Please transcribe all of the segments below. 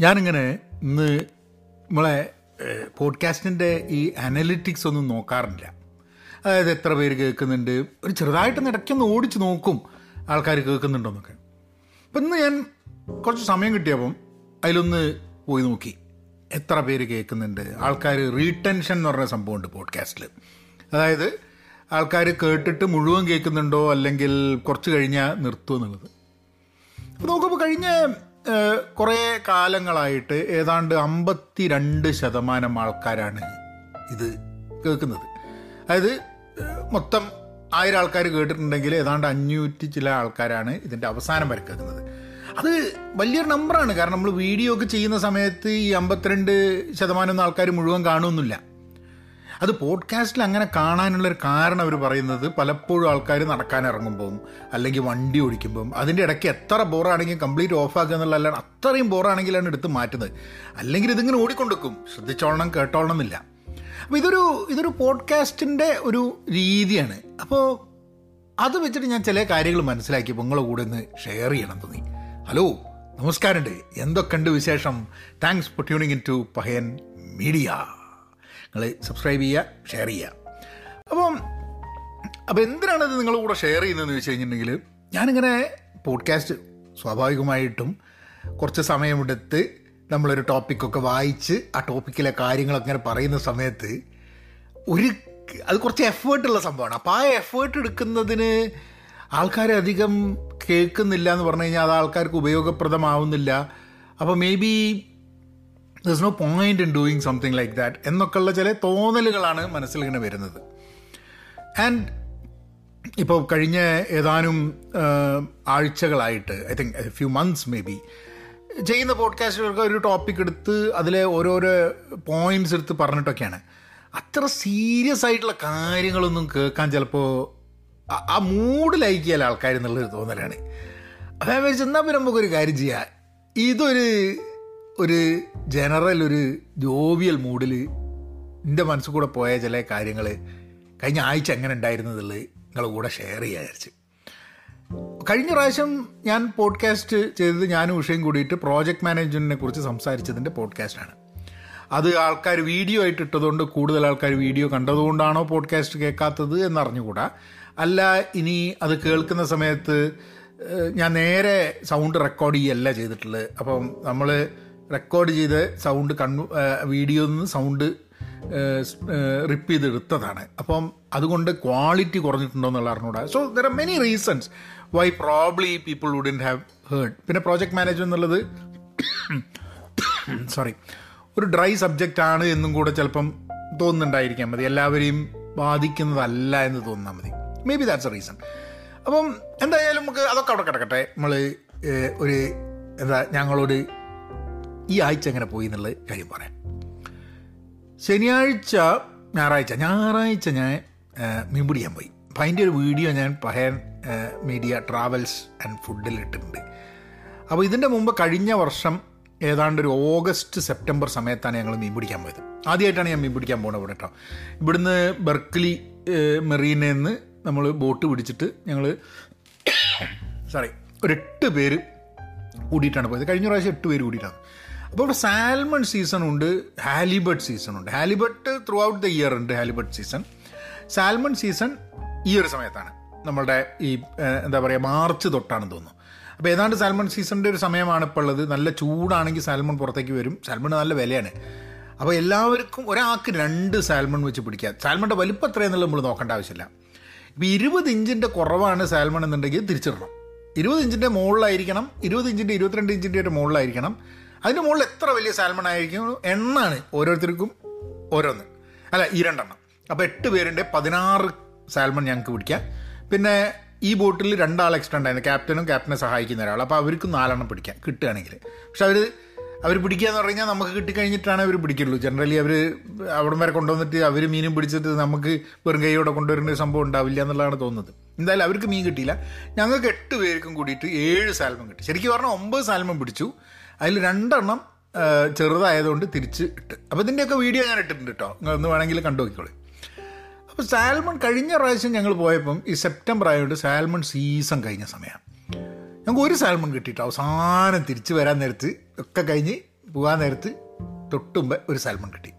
ഞാനിങ്ങനെ ഇന്ന് നമ്മളെ പോഡ്കാസ്റ്റിന്റെ ഈ അനലിറ്റിക്സ് ഒന്നും നോക്കാറില്ല. അതായത് എത്ര പേര് കേൾക്കുന്നുണ്ട് ഒരു ചെറുതായിട്ടൊന്ന് ഇടയ്ക്കൊന്ന് ഓടിച്ച് നോക്കും ആൾക്കാർ കേൾക്കുന്നുണ്ടോന്നൊക്കെ. അപ്പം ഇന്ന് ഞാൻ കുറച്ച് സമയം കിട്ടിയപ്പം അതിലൊന്ന് പോയി നോക്കി. എത്ര പേര് കേൾക്കുന്നുണ്ട് ആൾക്കാർ റീടെൻഷൻ എന്ന് പറഞ്ഞ സംഭവമുണ്ട് പോഡ്കാസ്റ്റിൽ അതായത് ആൾക്കാർ കേട്ടിട്ട് മുഴുവൻ കേൾക്കുന്നുണ്ടോ അല്ലെങ്കിൽ കുറച്ച് കഴിഞ്ഞാൽ നിർത്തുമെന്നുള്ളത് അപ്പോൾ നോക്കുമ്പോൾ കഴിഞ്ഞ കുറേ കാലങ്ങളായിട്ട് ഏതാണ്ട് അമ്പത്തി രണ്ട് ശതമാനം ആൾക്കാരാണ് ഇത് കേൾക്കുന്നത്. അതായത് മൊത്തം ആയിരം ആൾക്കാർ കേട്ടിട്ടുണ്ടെങ്കിൽ ഏതാണ്ട് അഞ്ഞൂറ്റി ചില ആൾക്കാരാണ് ഇതിന്റെ അവസാനം വരെ കേൾക്കുന്നത്. അത് വലിയൊരു നമ്പറാണ് കാരണം നമ്മൾ വീഡിയോ ഒക്കെ ചെയ്യുന്ന സമയത്ത് ഈ അമ്പത്തിരണ്ട് ശതമാനം ആൾക്കാർ മുഴുവൻ കാണുമൊന്നുമില്ല അത് പോഡ്കാസ്റ്റിൽ അങ്ങനെ കാണാനുള്ളൊരു കാരണം അവർ പറയുന്നത് പലപ്പോഴും ആൾക്കാർ നടക്കാൻ ഇറങ്ങുമ്പം അല്ലെങ്കിൽ വണ്ടി ഓടിക്കുമ്പം അതിന്റെ ഇടയ്ക്ക് എത്ര ബോറാണെങ്കിലും കംപ്ലീറ്റ് ഓഫ് ഓഫാക്കുക എന്നുള്ളതല്ലാണ്ട് അത്രയും ബോറാണെങ്കിലാണ് എടുത്ത് മാറ്റുന്നത്. അല്ലെങ്കിൽ ഇതിങ്ങനെ ഓടിക്കൊണ്ടിരിക്കും. ശ്രദ്ധിച്ചോളണം കേട്ടോളണം എന്നില്ല അപ്പോൾ ഇതൊരു ഇതൊരു പോഡ്കാസ്റ്റിന്റെ ഒരു രീതിയാണ്. അപ്പോൾ അത് വെച്ചിട്ട് ഞാൻ ചില കാര്യങ്ങൾ മനസ്സിലാക്കി നിങ്ങളെ കൂടെ ഒന്ന് ഷെയർ ചെയ്യണം തോന്നി. ഹലോ നമസ്കാരമുണ്ട്. എന്തൊക്കെയുണ്ട് വിശേഷം? Thanks for tuning in to Pahayan media നിങ്ങൾ സബ്സ്ക്രൈബ് ചെയ്യുക ഷെയർ ചെയ്യുക. അപ്പം അപ്പോൾ എന്തിനാണിത് നിങ്ങളുടെ കൂടെ ഷെയർ ചെയ്യുന്നതെന്ന് വെച്ച് കഴിഞ്ഞിട്ടുണ്ടെങ്കിൽ ഞാനിങ്ങനെ പോഡ്കാസ്റ്റ് സ്വാഭാവികമായിട്ടും കുറച്ച് സമയമെടുത്ത് നമ്മളൊരു ടോപ്പിക്കൊക്കെ വായിച്ച് ആ ടോപ്പിക്കിലെ കാര്യങ്ങളൊക്കെ ഇങ്ങനെ പറയുന്ന സമയത്ത് ഒരു അത് കുറച്ച് എഫേർട്ടുള്ള സംഭവമാണ്. അപ്പോൾ ആ എഫേർട്ട് എടുക്കുന്നതിന് ആൾക്കാരെ അധികം കേൾക്കുന്നില്ല എന്ന് പറഞ്ഞു കഴിഞ്ഞാൽ അത് ആൾക്കാർക്ക് ഉപയോഗപ്രദമാവുന്നില്ല. അപ്പോൾ maybe there's no point in doing something like that എന്നൊക്കെയുള്ള ചില തോന്നലുകളാണ് മനസ്സിൽ ഇങ്ങനെ വരുന്നത്. ആൻഡ് ഇപ്പോൾ കഴിഞ്ഞ ഏതാനും ആഴ്ചകളായിട്ട് I think few months maybe ചെയ്യുന്ന പോഡ്കാസ്റ്റുകൾക്ക് ഒരു ടോപ്പിക് എടുത്ത് അതിലെ ഓരോരോ പോയിന്റ്സ് എടുത്ത് പറഞ്ഞിട്ടൊക്കെയാണ്. അത്ര സീരിയസ് ആയിട്ടുള്ള കാര്യങ്ങളൊന്നും കേൾക്കാൻ ചിലപ്പോൾ ആ- മൂഡ് ലൈക്ക് ചെയ്യാൻ ആൾക്കാർ എന്നുള്ളൊരു തോന്നലാണ്. അപ്പം വിചാരിച്ചു എന്നാൽ പിന്നെ നമുക്കൊരു കാര്യം ചെയ്യാം. ഇതൊരു ഒരു ജനറൽ ഒരു ജോവിയൽ മൂഡിൽ എന്റെ മനസ്സിൽ കൂടെ പോയ ചില കാര്യങ്ങൾ കഴിഞ്ഞ ആഴ്ച എങ്ങനെ ഉണ്ടായിരുന്നതുള്ളത് നിങ്ങളുടെ കൂടെ ഷെയർ ചെയ്യാൻ വിചാരിച്ചു. കഴിഞ്ഞ പ്രാവശ്യം ഞാൻ പോഡ്കാസ്റ്റ് ചെയ്തത് ഞാനും ഉഷയും കൂടിയിട്ട് പ്രോജക്റ്റ് മാനേജ്മെന്റിനെ കുറിച്ച് സംസാരിച്ചതിന്റെ പോഡ്കാസ്റ്റാണ് അത് ആൾക്കാർ വീഡിയോ ആയിട്ട് ഇട്ടതുകൊണ്ട് കൂടുതൽ ആൾക്കാർ വീഡിയോ കണ്ടതുകൊണ്ടാണോ പോഡ്കാസ്റ്റ് കേൾക്കാത്തത് എന്നറിഞ്ഞുകൂടാ. അല്ല ഇനി അത് കേൾക്കുന്ന സമയത്ത് ഞാൻ നേരെ സൗണ്ട് റെക്കോർഡ് ചെയ്യല്ല ചെയ്തിട്ടുള്ളത്. അപ്പം നമ്മൾ റെക്കോർഡ് ചെയ്ത് സൗണ്ട് കൺ വീഡിയോ നിന്ന് സൗണ്ട് റിപ്പ് ചെയ്തെടുത്തതാണ്. അപ്പം അതുകൊണ്ട് ക്വാളിറ്റി കുറഞ്ഞിട്ടുണ്ടോ എന്നുള്ള അറിഞ്ഞൂടാ. So there are many reasons why probably people wouldn't have heard പിന്നെ പ്രോജക്റ്റ് മാനേജർ എന്നുള്ളത് സോറി ഒരു ഡ്രൈ സബ്ജക്റ്റ് ആണ് എന്നും കൂടെ ചിലപ്പം തോന്നുന്നുണ്ടായിരിക്കാം. മതി എല്ലാവരെയും ബാധിക്കുന്നതല്ല എന്ന് തോന്നാൽ മതി. Maybe that's a reason അപ്പം എന്തായാലും നമുക്ക് അതൊക്കെ അവിടെ കിടക്കട്ടെ. നമ്മൾ ഒരു എന്താ ഞങ്ങളോട് ഈ ആഴ്ച എങ്ങനെ പോയി എന്നുള്ള കാര്യം പറയാം. ശനിയാഴ്ച ഞായറാഴ്ച ഞായറാഴ്ച ഞാൻ മീൻ പോയി. അപ്പം അതിന്റെ ഒരു വീഡിയോ ഞാൻ പഹയൻ മീഡിയ ട്രാവൽസ് ആൻഡ് ഫുഡിൽ ഇട്ടിട്ടുണ്ട്. അപ്പോൾ ഇതിന്റെ മുമ്പ് കഴിഞ്ഞ വർഷം ഏതാണ്ട് ഒരു ഓഗസ്റ്റ് സെപ്റ്റംബർ സമയത്താണ് ഞങ്ങൾ മീൻ പിടിക്കാൻ പോയത്. ആദ്യമായിട്ടാണ് ഞാൻ മീൻ പിടിക്കാൻ പോകുന്നത് ഇവിടെ കേട്ടോ ഇവിടുന്ന് ബെർക്ക്ലി മെറീനയിൽ നിന്ന് നമ്മൾ ബോട്ട് പിടിച്ചിട്ട് ഞങ്ങൾ സോറി ഒരു എട്ട് പേര് കൂടിയിട്ടാണ് പോയത്. കഴിഞ്ഞ പ്രാവശ്യം എട്ട് പേര് കൂടിയിട്ടാണ്. അപ്പോൾ ഇവിടെ സാൽമൺ സീസൺ ഉണ്ട് ഹാലിബട്ട് സീസൺ ഉണ്ട്. Halibut throughout the year ഉണ്ട് ഹാലിബട്ട് സീസൺ. സാൽമൺ സീസൺ ഈ ഒരു സമയത്താണ്. നമ്മളുടെ ഈ എന്താ പറയുക മാർച്ച് തൊട്ടാണെന്ന് തോന്നുന്നു. അപ്പോൾ ഏതാണ്ട് സാൽമൺ സീസണിന്റെ ഒരു സമയമാണ് ഇപ്പോൾ ഉള്ളത്. നല്ല ചൂടാണെങ്കിൽ സാൽമൺ പുറത്തേക്ക് വരും. സാൽമൺ നല്ല വിലയാണ്. അപ്പോൾ എല്ലാവർക്കും ഒരാൾക്ക് രണ്ട് സാൽമൺ വെച്ച് പിടിക്കുക സാൽമണിന്റെ വലിപ്പം എത്രയെന്നുള്ളത് നമ്മൾ നോക്കേണ്ട ആവശ്യമില്ല. ഇപ്പോൾ ഇരുപത് ഇഞ്ചിന്റെ കുറവാണ് സാൽമൺ എന്നുണ്ടെങ്കിൽ തിരിച്ചിടണം. ഇരുപത് ഇഞ്ചിന്റെ മുകളിലായിരിക്കണം. ഇരുപത് ഇഞ്ചിന്റെ ഇരുപത്തിരണ്ട് ഇഞ്ചിന്റെ ഒരു മുകളിലായിരിക്കണം. അതിന്റെ മുകളിൽ എത്ര വലിയ സാൽമൺ ആയിരിക്കും? എണ്ണാണ് ഓരോരുത്തർക്കും ഓരോന്ന്. അല്ല ഈ രണ്ടെണ്ണം. അപ്പോൾ എട്ട് പേരുണ്ട് പതിനാറ് സാൽമൺ ഞങ്ങൾക്ക് പിടിക്കാം. പിന്നെ ഈ ബോട്ടിൽ രണ്ടാൾ എക്സ്ട്രാ ഉണ്ടായിരുന്നു. ക്യാപ്റ്റനും ക്യാപ്റ്റനെ സഹായിക്കുന്ന ഒരാൾ. അപ്പോൾ അവർക്ക് നാലെണ്ണം പിടിക്കാം കിട്ടുകയാണെങ്കിൽ. പക്ഷെ അവർ അവർ പിടിക്കുക എന്ന് പറഞ്ഞാൽ നമുക്ക് കിട്ടിക്കഴിഞ്ഞിട്ടാണ് അവർ പിടിക്കുള്ളൂ. ജനറലി അവർ അവിടം വരെ കൊണ്ടുവന്നിട്ട് അവർ മീനും പിടിച്ചിട്ട് നമുക്ക് വെറും കൈയോടെ കൊണ്ടുവരേണ്ട ഒരു സംഭവം ഉണ്ടാവില്ല എന്നുള്ളതാണ് തോന്നുന്നത്. എന്തായാലും അവർക്ക് മീൻ കിട്ടിയില്ല. ഞങ്ങൾക്ക് എട്ട് പേർക്കും കൂടിയിട്ട് ഏഴ് സാൽമൺ കിട്ടി. ശരിക്കും പറഞ്ഞാൽ ഒമ്പത് സാൽമൺ പിടിച്ചു. അതിൽ രണ്ടെണ്ണം ചെറുതായതുകൊണ്ട് തിരിച്ച് ഇട്ട്. അപ്പോൾ ഇതിന്റെയൊക്കെ വീഡിയോ ഞാൻ ഇട്ടിട്ടുണ്ട് കേട്ടോ നിങ്ങളൊന്ന് വേണമെങ്കിൽ കണ്ടു നോക്കിക്കോളൂ. അപ്പോൾ സാൽമൺ കഴിഞ്ഞ പ്രാവശ്യം ഞങ്ങൾ പോയപ്പം ഈ സെപ്റ്റംബർ ആയതുകൊണ്ട് സാൽമൺ സീസൺ കഴിഞ്ഞ സമയമാണ് ഞങ്ങൾക്ക് ഒരു സാൽമൺ കിട്ടിയിട്ടോ. അവസാനം തിരിച്ച് വരാൻ നേരത്ത് ഒക്കെ കഴിഞ്ഞ് പോകാൻ നേരത്ത് തൊട്ടുമ്പ് ഒരു സാൽമൺ കിട്ടി.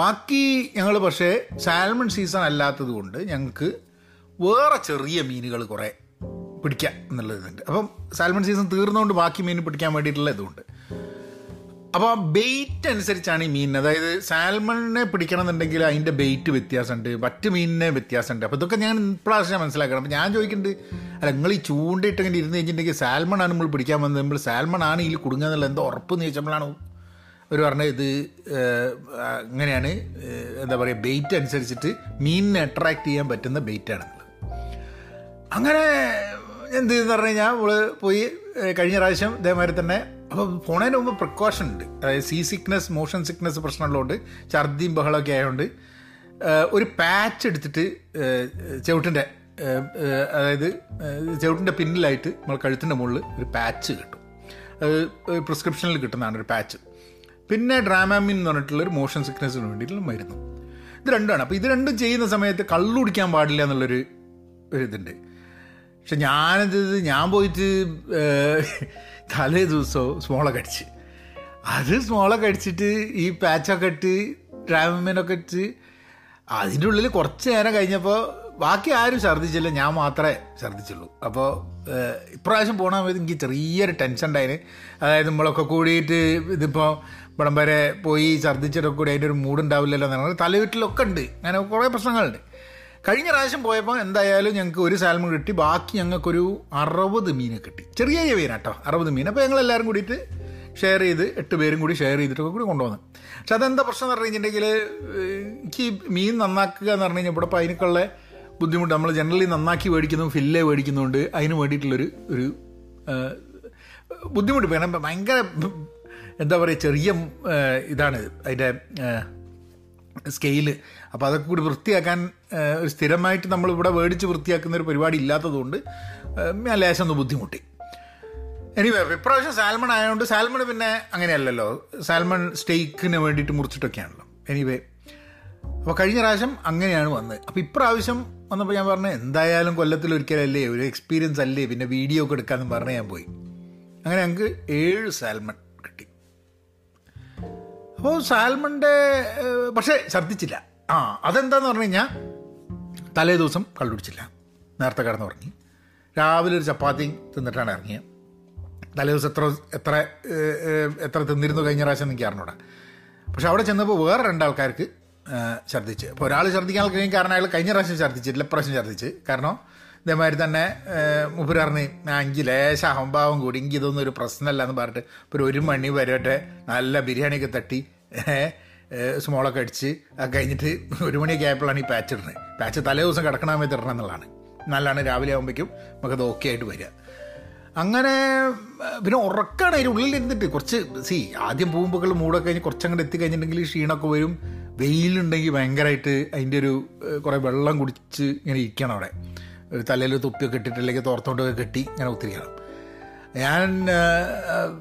ബാക്കി ഞങ്ങൾ പക്ഷേ സാൽമൺ സീസൺ അല്ലാത്തത് കൊണ്ട് ഞങ്ങൾക്ക് വേറെ ചെറിയ മീനുകൾ കുറേ പിടിക്കാം എന്നുള്ളതുണ്ട് അപ്പം സാൽമൺ സീസൺ തീർന്നുകൊണ്ട് ബാക്കി മീൻ പിടിക്കാൻ വേണ്ടിയിട്ടുള്ള ഇതുണ്ട്. അപ്പോൾ ആ ബെയ്റ്റ് അനുസരിച്ചാണ് ഈ മീൻ. അതായത് സാൽമണിനെ പിടിക്കണമെന്നുണ്ടെങ്കിൽ അതിന്റെ ബെയ്റ്റ് വ്യത്യാസമുണ്ട്. മറ്റ് മീനിനെ വ്യത്യാസമുണ്ട്. അപ്പോൾ ഇതൊക്കെ ഞാൻ ഇപ്രാവശ്യം മനസ്സിലാക്കണം. അപ്പോൾ ഞാൻ ചോദിക്കുന്നുണ്ട് അല്ല നിങ്ങൾ ഈ ചൂണ്ടിട്ട് ഇങ്ങനെ ഇരുന്ന് കഴിഞ്ഞിട്ടുണ്ടെങ്കിൽ സാൽമൺ ആണ് നമ്മൾ പിടിക്കാൻ വന്നത്? നമ്മൾ സാൽമൺ ആണ് ഇതിൽ കുടുങ്ങുക എന്നുള്ള എന്തോ ഉറപ്പ് ചോദിച്ചപ്പോഴാണ് ഒരു പറഞ്ഞത് ഇത് അങ്ങനെയാണ് എന്താ പറയുക ബെയ്റ്റ് അനുസരിച്ചിട്ട് മീനിനെ അട്രാക്ട് ചെയ്യാൻ പറ്റുന്ന ബെയ്റ്റാണ് അങ്ങനെ എന്ത് ചെയ്തെന്ന് പറഞ്ഞു കഴിഞ്ഞാൽ നമ്മൾ പോയി കഴിഞ്ഞ പ്രാവശ്യം ഇതേമാതിരി തന്നെ അപ്പോൾ പോണതിന് മുമ്പ് പ്രിക്കോഷൻ ഉണ്ട്. അതായത് സീ സിക്നെസ് മോഷൻ സിക്നസ് പ്രശ്നമുള്ളതുകൊണ്ട് ഛർദിയും ബഹളമൊക്കെ ആയതുകൊണ്ട് ഒരു പാച്ച് എടുത്തിട്ട് ചവിട്ടിന്റെ അതായത് ചവിട്ടിന്റെ പിന്നിലായിട്ട് നമ്മൾ കഴുത്തിന്റെ മുകളിൽ ഒരു പാച്ച് കിട്ടും. അത് പ്രിസ്ക്രിപ്ഷനിൽ കിട്ടുന്നതാണ് ഒരു പാച്ച് പിന്നെ ഡ്രാമാമിൻ എന്ന് പറഞ്ഞിട്ടുള്ള ഒരു മോഷൻ സിക്നെസ്സിന് വേണ്ടിയിട്ടുള്ള മരുന്നും. ഇത് രണ്ടാണ്. അപ്പോൾ ഇത് രണ്ടും ചെയ്യുന്ന സമയത്ത് കള്ളു കുടിക്കാൻ പാടില്ല എന്നുള്ളൊരു ഒരു ഇതുണ്ട്. പക്ഷെ ഞാനത് ഞാൻ പോയിട്ട് തലേ ദിവസവും സ്മോളൊക്കെ അടിച്ച്. അത് സ്മോളൊക്കെ അടിച്ചിട്ട് ഈ പാച്ചൊക്കെ ഇട്ട് ഡ്രാമീനൊക്കെ ഇട്ട് അതിന്റെ ഉള്ളിൽ കുറച്ച് നേരം കഴിഞ്ഞപ്പോൾ ബാക്കി ആരും ഛർദ്ദിച്ചില്ല. ഞാൻ മാത്രമേ ഛർദ്ദിച്ചുള്ളൂ. അപ്പോൾ ഇപ്രാവശ്യം പോകണ സമയത്ത് എനിക്ക് ചെറിയൊരു ടെൻഷൻ ഉണ്ടായിന്. അതായത് നമ്മളൊക്കെ കൂടിയിട്ട് ഇതിപ്പോൾ ഇവിടം വരെ പോയി ഛർദ്ദിച്ചിട്ടൊക്കെ കൂടി അതിന്റെ ഒരു മൂഡ് ഉണ്ടാവില്ലല്ലോ എന്നാണ് തലവീട്ടിലൊക്കെ ഉണ്ട്. അങ്ങനെ കുറേ പ്രശ്നങ്ങളുണ്ട്. കഴിഞ്ഞ പ്രാവശ്യം പോയപ്പോൾ എന്തായാലും ഞങ്ങൾക്ക് ഒരു സാൽമൺ കിട്ടി. ബാക്കി ഞങ്ങൾക്കൊരു അറുപത് മീനെ കിട്ടി. ചെറിയ ചെറിയ മീനാട്ടോ അറുപത് മീൻ. അപ്പോൾ ഞങ്ങൾ എല്ലാവരും കൂടിയിട്ട് ഷെയർ ചെയ്ത് എട്ട് പേരും കൂടി ഷെയർ ചെയ്തിട്ടൊക്കെ കൂടി കൊണ്ടുവന്നു. പക്ഷെ അതെന്താ പ്രശ്നം എന്ന് പറഞ്ഞു കഴിഞ്ഞിട്ടുണ്ടെങ്കിൽ എനിക്ക് മീൻ നന്നാക്കുക എന്ന് പറഞ്ഞു കഴിഞ്ഞാൽ ഇവിടെ ഇപ്പോൾ അതിനൊക്കെയുള്ള ബുദ്ധിമുട്ട്. നമ്മൾ ജനറലി നന്നാക്കി മേടിക്കുന്നു ഫില്ലേ മേടിക്കുന്നതുകൊണ്ട് അതിന് വേണ്ടിയിട്ടുള്ളൊരു ഒരു ബുദ്ധിമുട്ട്. വേണം ഭയങ്കര എന്താ പറയുക ചെറിയ ഇതാണ്. അതിന്റെ സ്കെയിൽ അപ്പോൾ അതൊക്കെ കൂടി വൃത്തിയാക്കാൻ ഒരു സ്ഥിരമായിട്ട് നമ്മൾ ഇവിടെ മേടിച്ച് വൃത്തിയാക്കുന്ന ഒരു പരിപാടി ഇല്ലാത്തതുകൊണ്ട് ഞാൻ ലേശം ഒന്ന് ബുദ്ധിമുട്ടി. എനിവേ ഇപ്രാവശ്യം സാൽമൺ ആയതുകൊണ്ട് സാൽമൺ പിന്നെ അങ്ങനെയല്ലല്ലോ. സാൽമൺ സ്റ്റേക്കിന് വേണ്ടിയിട്ട് മുറിച്ചിട്ടൊക്കെയാണല്ലോ. എനിവേ അപ്പോൾ കഴിഞ്ഞ പ്രാവശ്യം അങ്ങനെയാണ് വന്നത്. അപ്പോൾ ഇപ്രാവശ്യം വന്നപ്പോൾ ഞാൻ പറഞ്ഞു എന്തായാലും കൊല്ലത്തിൽ ഒരിക്കലല്ലേ ഒരു എക്സ്പീരിയൻസ് അല്ലേ പിന്നെ വീഡിയോ ഒക്കെ എടുക്കാമെന്ന് പറഞ്ഞ് ഞാൻ പോയി. അങ്ങനെ ഞങ്ങൾക്ക് ഏഴ് സാൽമൺ. അപ്പോൾ സാൽമണിന്റെ പക്ഷേ ഛർദ്ദിച്ചില്ല. ആ അതെന്താന്ന് പറഞ്ഞു കഴിഞ്ഞാൽ തലേ ദിവസം കള്ളുടിച്ചില്ല നേരത്തെ കിടന്ന് ഉറങ്ങി രാവിലെ ഒരു ചപ്പാത്തി തിന്നിട്ടാണ് ഇറങ്ങിയത് തലേ ദിവസം എത്ര എത്ര എത്ര തിന്നിരുന്നു കഴിഞ്ഞ പ്രാവശ്യം എനിക്ക് അറിഞ്ഞൂടാ. പക്ഷെ അവിടെ ചെന്നപ്പോൾ വേറെ രണ്ടാൾക്കാർക്ക് ഛർദ്ദിച്ച്. അപ്പോൾ ഒരാൾ ഛർദ്ദിക്കാൻ കഴിയും കാരണം അയാൾ കഴിഞ്ഞ പ്രാവശ്യം ഛർദ്ദിച്ചിട്ടില്ല പ്രാവശ്യം ഛർദ്ദിച്ച്. കാരണം ഇതേമാതിരി തന്നെ മുപ്പര് പറഞ്ഞ് അഞ്ച് ലേശ അഹംഭാവം കൂടി എനിക്ക് ഇതൊന്നും ഒരു പ്രശ്നമല്ല എന്ന് പറഞ്ഞിട്ട് ഇപ്പോൾ ഒരു മണി വരട്ടെ നല്ല ബിരിയാണിയൊക്കെ തട്ടി സ്മോളൊക്കെ അടിച്ച് അത് കഴിഞ്ഞിട്ട് ഒരു മണിയൊക്കെ ആയപ്പോഴാണ് ഈ പാച്ച് ഇടുന്നത്. പാച്ച് തലേ ദിവസം കിടക്കണമേ തരണം എന്നുള്ളതാണ്. നല്ലതാണ് രാവിലെ ആകുമ്പോഴേക്കും നമുക്കത് ഓക്കെ ആയിട്ട് വരിക. അങ്ങനെ പിന്നെ ഉറക്കാണ് അതിന്റെ ഉള്ളിൽ ഇരുന്നിട്ട്. കുറച്ച് സി ആദ്യം പോകുമ്പോൾ മൂടൊക്കെ കഴിഞ്ഞ് കുറച്ചങ്ങോട്ട് എത്തിക്കഴിഞ്ഞിട്ടുണ്ടെങ്കിൽ ക്ഷീണമൊക്കെ വരും. വെയിലുണ്ടെങ്കിൽ ഭയങ്കരമായിട്ട് അതിന്റെ ഒരു കുറേ വെള്ളം കുടിച്ച് ഇങ്ങനെ ഇരിക്കണം അവിടെ. ഒരു തലയിൽ തുപ്പിയൊക്കെ ഇട്ടിട്ടില്ലെങ്കിൽ കെട്ടി ഇങ്ങനെ ഒത്തിരിക്കണം ഞാൻ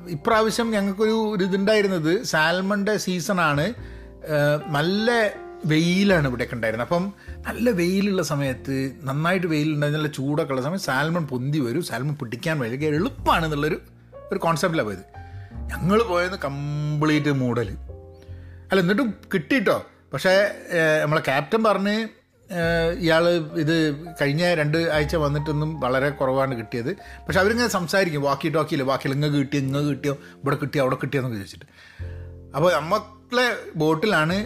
ഇപ്രാവശ്യം ഞങ്ങൾക്കൊരു ഒരു ഇതുണ്ടായിരുന്നത് സാൽമണിന്റെ സീസണാണ് നല്ല വെയിലാണ് ഇവിടെയൊക്കെ ഉണ്ടായിരുന്നത്. അപ്പം നല്ല വെയിലുള്ള സമയത്ത് നന്നായിട്ട് വെയിലുണ്ടായി നല്ല ചൂടൊക്കെ ഉള്ള സമയത്ത് സാൽമൺ പൊന്തി വരും. സാൽമൺ പിടിക്കാൻ വരും. എളുപ്പമാണ് എന്നുള്ളൊരു ഒരു കോൺസെപ്റ്റിലാണ് പോയത്. ഞങ്ങൾ പോയത് കംപ്ലീറ്റ് മൂടൽ അല്ല എന്നിട്ടും കിട്ടിയിട്ടോ പക്ഷേ നമ്മളെ ക്യാപ്റ്റൻ പറഞ്ഞ് ഇയാൾ ഇത് കഴിഞ്ഞ രണ്ട് ആഴ്ച വന്നിട്ടൊന്നും വളരെ കുറവാണ് കിട്ടിയത്. പക്ഷെ അവരിങ്ങനെ സംസാരിക്കും. വാക്കി ടോക്കിയില്ല വാക്കിൽ ഇങ്ങ് കിട്ടിയോ ഇങ്ങ് കിട്ടിയോ ഇവിടെ കിട്ടിയോ അവിടെ കിട്ടിയോ എന്നൊക്കെ ചോദിച്ചിട്ട്. അപ്പോൾ നമ്മളെ ബോട്ടിലാണ്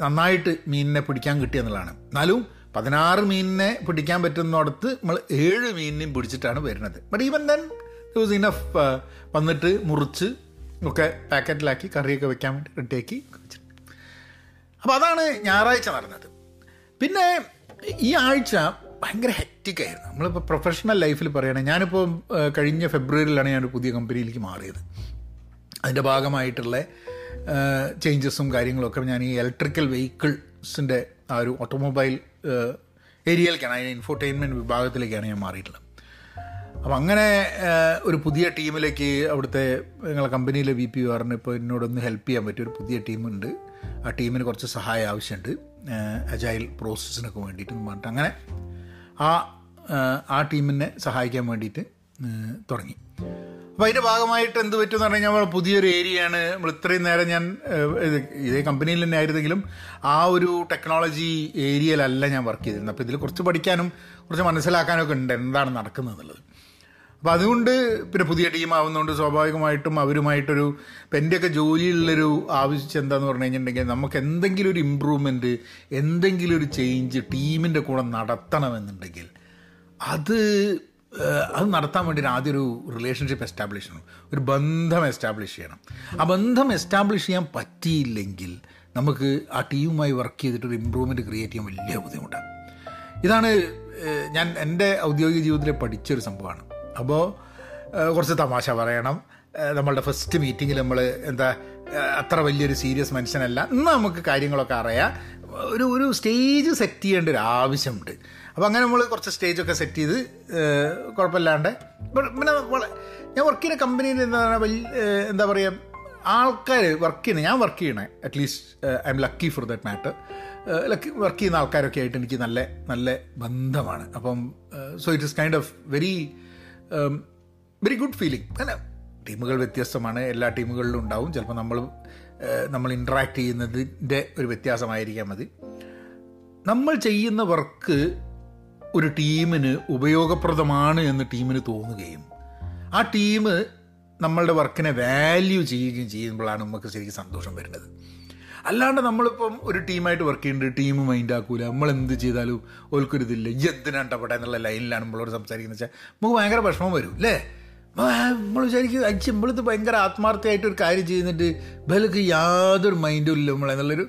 നന്നായിട്ട് മീനിനെ പിടിക്കാൻ കിട്ടിയെന്നുള്ളതാണ് എന്നാലും പതിനാറ് മീനിനെ പിടിക്കാൻ പറ്റുന്നിടത്ത് നമ്മൾ ഏഴ് മീനിനെയും പിടിച്ചിട്ടാണ് വരുന്നത്. But even then was enough വന്നിട്ട് മുറിച്ച് ഒക്കെ പാക്കറ്റിലാക്കി കറിയൊക്കെ വെക്കാൻ വേണ്ടി റെഡിയാക്കി അപ്പോൾ അതാണ് ഞായറാഴ്ച നടന്നത്. പിന്നെ ഈ ആഴ്ച ഭയങ്കര ഹെറ്റിക്കായിരുന്നു ആയിരുന്നു. നമ്മളിപ്പോൾ പ്രൊഫഷണൽ ലൈഫിൽ പറയുകയാണെങ്കിൽ ഞാനിപ്പോൾ കഴിഞ്ഞ ഫെബ്രുവരിയിലാണ് ഞാൻ ഒരു പുതിയ കമ്പനിയിലേക്ക് മാറിയത്. അതിന്റെ ഭാഗമായിട്ടുള്ള ചേഞ്ചസും കാര്യങ്ങളൊക്കെ ഞാൻ ഈ ഇലക്ട്രിക്കൽ വെഹിക്കിൾസിന്റെ ആ ഒരു ഓട്ടോമൊബൈൽ ഏരിയയിലേക്കാണ് അതിന് ഇൻഫോർടൈൻമെന്റ് വിഭാഗത്തിലേക്കാണ് ഞാൻ മാറിയിട്ടുള്ളത്. അപ്പം അങ്ങനെ ഒരു പുതിയ ടീമിലേക്ക് അവിടുത്തെ ഞങ്ങളെ കമ്പനിയിലെ വി പി ആറിന് ഇപ്പോൾ എന്നോടൊന്ന് ഹെൽപ്പ് ചെയ്യാൻ പറ്റിയ ഒരു പുതിയ ടീമുണ്ട്. ആ ടീമിന് കുറച്ച് സഹായം ആവശ്യമുണ്ട്. അജൈൽ പ്രോസസ്സിനൊക്കെ വേണ്ടിയിട്ട് പറഞ്ഞിട്ട് അങ്ങനെ ആ ആ ടീമിനെ സഹായിക്കാൻ വേണ്ടിയിട്ട് തുടങ്ങി. അപ്പോൾ അതിന്റെ ഭാഗമായിട്ട് എന്ത് പറ്റുമെന്ന് പറഞ്ഞു കഴിഞ്ഞാൽ നമ്മൾ പുതിയൊരു ഏരിയയാണ്. നമ്മൾ ഇത്രയും നേരം ഞാൻ ഇതേ കമ്പനിയിൽ തന്നെ ആയിരുന്നെങ്കിലും ആ ഒരു ടെക്നോളജി ഏരിയയിലല്ല ഞാൻ വർക്ക് ചെയ്തിരുന്നത്. അപ്പോൾ ഇതിൽ കുറച്ച് പഠിക്കാനും കുറച്ച് മനസ്സിലാക്കാനും ഒക്കെ ഉണ്ട് എന്താണ് നടക്കുന്നത് എന്നുള്ളത്. അപ്പോൾ അതുകൊണ്ട് പിന്നെ പുതിയ ടീം ആവുന്നതുകൊണ്ട് സ്വാഭാവികമായിട്ടും അവരുമായിട്ടൊരു ഇപ്പം എന്റെയൊക്കെ ജോലിയിലുള്ളൊരു ആവശ്യം എന്താന്ന് പറഞ്ഞു കഴിഞ്ഞിട്ടുണ്ടെങ്കിൽ നമുക്ക് എന്തെങ്കിലും ഒരു ഇമ്പ്രൂവ്മെന്റ് എന്തെങ്കിലും ഒരു ചേഞ്ച് ടീമിന്റെ കൂടെ നടത്തണമെന്നുണ്ടെങ്കിൽ അത് അത് നടത്താൻ വേണ്ടി ആദ്യം ഒരു റിലേഷൻഷിപ്പ് എസ്റ്റാബ്ലിഷ് ചെയ്യണം. ഒരു ബന്ധം എസ്റ്റാബ്ലിഷ് ചെയ്യണം. ആ ബന്ധം എസ്റ്റാബ്ലിഷ് ചെയ്യാൻ പറ്റിയില്ലെങ്കിൽ നമുക്ക് ആ ടീമുമായി വർക്ക് ചെയ്തിട്ട് ഒരു ഇമ്പ്രൂവ്മെന്റ് ക്രിയേറ്റ് ചെയ്യാൻ വലിയ ബുദ്ധിമുട്ടാണ്. ഇതാണ് ഞാൻ എന്റെ ഔദ്യോഗിക ജീവിതത്തിൽ പഠിച്ചൊരു സംഭവമാണ്. അപ്പോൾ കുറച്ച് തമാശ പറയണം. നമ്മളുടെ ഫസ്റ്റ് മീറ്റിങ്ങിൽ നമ്മൾ എന്താ അത്ര വലിയൊരു സീരിയസ് മനുഷ്യനല്ല. ഇന്ന് നമുക്ക് കാര്യങ്ങളൊക്കെ അറിയാം. ഒരു ഒരു സ്റ്റേജ് സെറ്റ് ചെയ്യേണ്ട ഒരു ആവശ്യമുണ്ട്. അപ്പോൾ അങ്ങനെ നമ്മൾ കുറച്ച് സ്റ്റേജൊക്കെ സെറ്റ് ചെയ്ത് കുഴപ്പമില്ലാണ്ട്. പിന്നെ ഞാൻ വർക്ക് ചെയ്യുന്ന കമ്പനിയിൽ എന്താ വലിയ എന്താ പറയുക ആൾക്കാർ വർക്ക് ചെയ്യുന്ന ഞാൻ വർക്ക് ചെയ്യണേ at least I am lucky for that matter lucky work ചെയ്യുന്ന ആൾക്കാരൊക്കെ ആയിട്ട് എനിക്ക് നല്ല നല്ല ബന്ധമാണ്. അപ്പം so it is kind of very very good feeling അല്ല ടീമുകൾ വ്യത്യസ്തമാണ്. എല്ലാ ടീമുകളിലും ഉണ്ടാവും. ചിലപ്പോൾ നമ്മൾ നമ്മൾ ഇൻട്രാക്ട് ചെയ്യുന്നതിന്റെ ഒരു വ്യത്യാസമായിരിക്കാം മതി നമ്മൾ ചെയ്യുന്ന വർക്ക് ഒരു ടീമിന് ഉപയോഗപ്രദമാണ് എന്ന് ടീമിന് തോന്നുകയും ആ ടീം നമ്മളുടെ വർക്കിനെ വാല്യൂ ചെയ്യുകയും ചെയ്യുമ്പോഴാണ് നമുക്ക് ശരിക്കും സന്തോഷം വരുന്നത്. അല്ലാണ്ട് നമ്മളിപ്പം ഒരു ടീമായിട്ട് വർക്ക് ചെയ്യുന്നുണ്ട് ടീം മൈൻഡ് ആക്കൂല. നമ്മൾ എന്ത് ചെയ്താലും ഓൽക്കൊരിതില്ല എന്തിനാണ് അവിടെ എന്നുള്ള ലൈനിലാണ് നമ്മളോട് സംസാരിക്കുന്നത്. വെച്ചാൽ നമുക്ക് ഭയങ്കര വിഷമം വരും അല്ലേ നമ്മൾ വിചാരിക്കും അച്ഛൻ നമ്മളിത് ഭയങ്കര ആത്മാർത്ഥയായിട്ട് ഒരു കാര്യം ചെയ്യുന്നിട്ട് ഇവർക്ക് യാതൊരു മൈൻഡും ഇല്ല നമ്മളെന്നുള്ളൊരു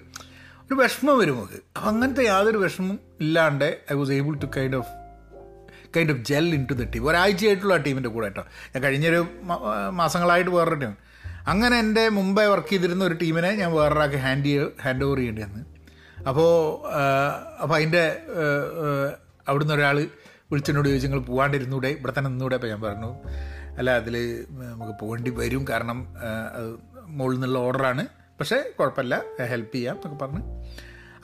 ഒരു വിഷമം വരും നമുക്ക്. അപ്പം അങ്ങനത്തെ യാതൊരു വിഷമം ഇല്ലാണ്ട് I was able to kind of kind of gel into the team ഒരാഴ്ചയായിട്ടുള്ള ആ ടീമിന്റെ കൂടെ കേട്ടോ ഞാൻ കഴിഞ്ഞൊരു മാസങ്ങളായിട്ട് വേറൊരു ടീം അങ്ങനെ എന്റെ മുമ്പേ വർക്ക് ചെയ്തിരുന്ന ഒരു ടീമിനെ ഞാൻ വേറൊരാൾക്ക് ഹാൻഡ് ഹാൻഡ് ഓവർ ചെയ്യേണ്ടി വന്ന് അപ്പോൾ അപ്പോൾ അതിന്റെ അവിടുന്ന് ഒരാൾ വിളിച്ചെന്നോട് ചോദിച്ചു നിങ്ങൾ പോകാണ്ടിരുന്നൂടെ ഇവിടെ തന്നെ നിന്നൂടെ? അപ്പോൾ ഞാൻ പറഞ്ഞു അല്ല അതിൽ നമുക്ക് പോകേണ്ടി വരും. കാരണം അത് മുകളിൽ നിന്നുള്ള ഓർഡറാണ് പക്ഷേ കുഴപ്പമില്ല. ഹെൽപ്പ് ചെയ്യാം എന്നൊക്കെ പറഞ്ഞ്.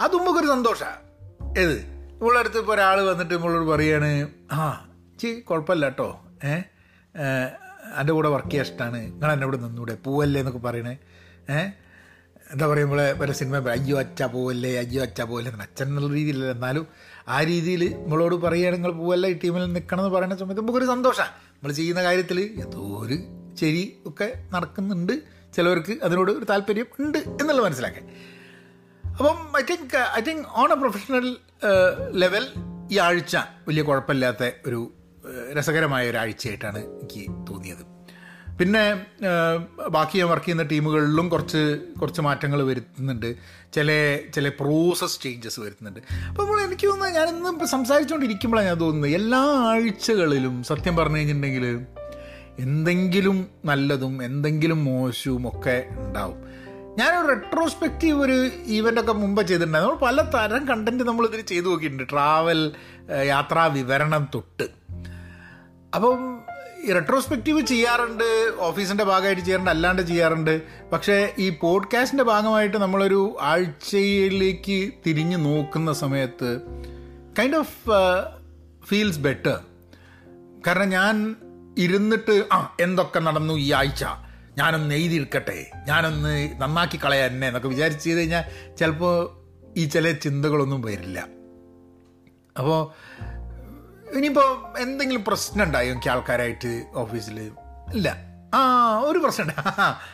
അതും നമുക്കൊരു സന്തോഷമാണ് ഏത്? നമ്മളെ അടുത്ത് ഇപ്പോൾ ഒരാൾ വന്നിട്ട് നമ്മളോട് പറയാണ് ആ ചി കുഴപ്പമില്ല കേട്ടോ ഏ എന്റെ കൂടെ വർക്ക് ചെയ്യാൻ ഇഷ്ടമാണ് നിങ്ങൾ എന്നെ കൂടെ നിന്നൂടെ. പോവല്ലേ എന്നൊക്കെ പറയണേ. ഏഹ് എന്താ പറയുമ്പോൾ പല സിനിമ അയ്യോ അച്ഛ പോവല്ലേ അയ്യോ അച്ഛ പോവല്ലേ അച്ഛൻ എന്നുള്ള രീതിയിലല്ല. എന്നാലും ആ രീതിയിൽ നമ്മളോട് പറയുകയാണെങ്കിൽ നിങ്ങൾ പോവല്ല ഈ ടീമിൽ നിൽക്കണം എന്ന് പറയുന്ന സമയത്ത് നമുക്കൊരു സന്തോഷമാണ് നമ്മൾ ചെയ്യുന്ന കാര്യത്തിൽ എന്തോ ഒരു ശരി ഒക്കെ നടക്കുന്നുണ്ട്. ചിലവർക്ക് അതിനോട് ഒരു താല്പര്യം ഉണ്ട് എന്നുള്ളത് മനസ്സിലാക്കാൻ. അപ്പം I think I think on a professional level ഈ ആഴ്ച വലിയ കുഴപ്പമില്ലാത്ത ഒരു രസകരമായ ഒരാഴ്ചയായിട്ടാണ് എനിക്ക് തോന്നിയത്. പിന്നെ ബാക്കി ഞാൻ വർക്ക് ചെയ്യുന്ന ടീമുകളിലും കുറച്ച് കുറച്ച് മാറ്റങ്ങൾ വരുത്തുന്നുണ്ട്. ചില ചില പ്രോസസ് ചേഞ്ചസ് വരുത്തുന്നുണ്ട്. അപ്പോൾ നമ്മൾ എനിക്ക് തോന്നുന്നത് ഞാനിന്ന് സംസാരിച്ചുകൊണ്ടിരിക്കുമ്പോഴാണ് ഞാൻ തോന്നുന്നത് എല്ലാ ആഴ്ചകളിലും സത്യം പറഞ്ഞു കഴിഞ്ഞിട്ടുണ്ടെങ്കിൽ എന്തെങ്കിലും നല്ലതും എന്തെങ്കിലും മോശവും ഒക്കെ ഉണ്ടാവും. ഞാനൊരു റെട്രോസ്പെക്റ്റീവ് ഒരു ഈവന്റൊക്കെ മുമ്പ് ചെയ്തിട്ടുണ്ടായിരുന്നു. നമ്മൾ പല തരം കണ്ടന്റ് നമ്മളിതിൽ ചെയ്തു നോക്കിയിട്ടുണ്ട്. ട്രാവൽ യാത്രാ വിവരണം തൊട്ട്. അപ്പം റെട്രോസ്പെക്റ്റീവ് ചെയ്യാറുണ്ട് ഓഫീസിന്റെ ഭാഗമായിട്ട് ചെയ്യാറുണ്ട് അല്ലാണ്ട് ചെയ്യാറുണ്ട്. പക്ഷേ ഈ പോഡ്കാസ്റ്റിന്റെ ഭാഗമായിട്ട് നമ്മളൊരു ആഴ്ചയിലേക്ക് തിരിഞ്ഞു നോക്കുന്ന സമയത്ത് കൈൻഡ് ഓഫ് ഫീൽസ് ബെറ്റർ കാരണം ഞാൻ ഇരുന്നിട്ട് ആ എന്തൊക്കെ നടന്നു ഈ ആഴ്ച? ഞാനൊന്ന് എഴുതിയിരിക്കട്ടെ. ഞാനൊന്ന് നന്നാക്കി കളയാൻ എന്നെ എന്നൊക്കെ വിചാരിച്ച് ചെയ്ത് കഴിഞ്ഞാൽ ചിലപ്പോൾ ഈ ചില ചിന്തകളൊന്നും വരില്ല. അപ്പോൾ ഇനിയിപ്പോൾ എന്തെങ്കിലും പ്രശ്നം ഉണ്ടായോ എനിക്ക് ആൾക്കാരായിട്ട് ഓഫീസിൽ ഇല്ല. ആ ഒരു പ്രശ്നം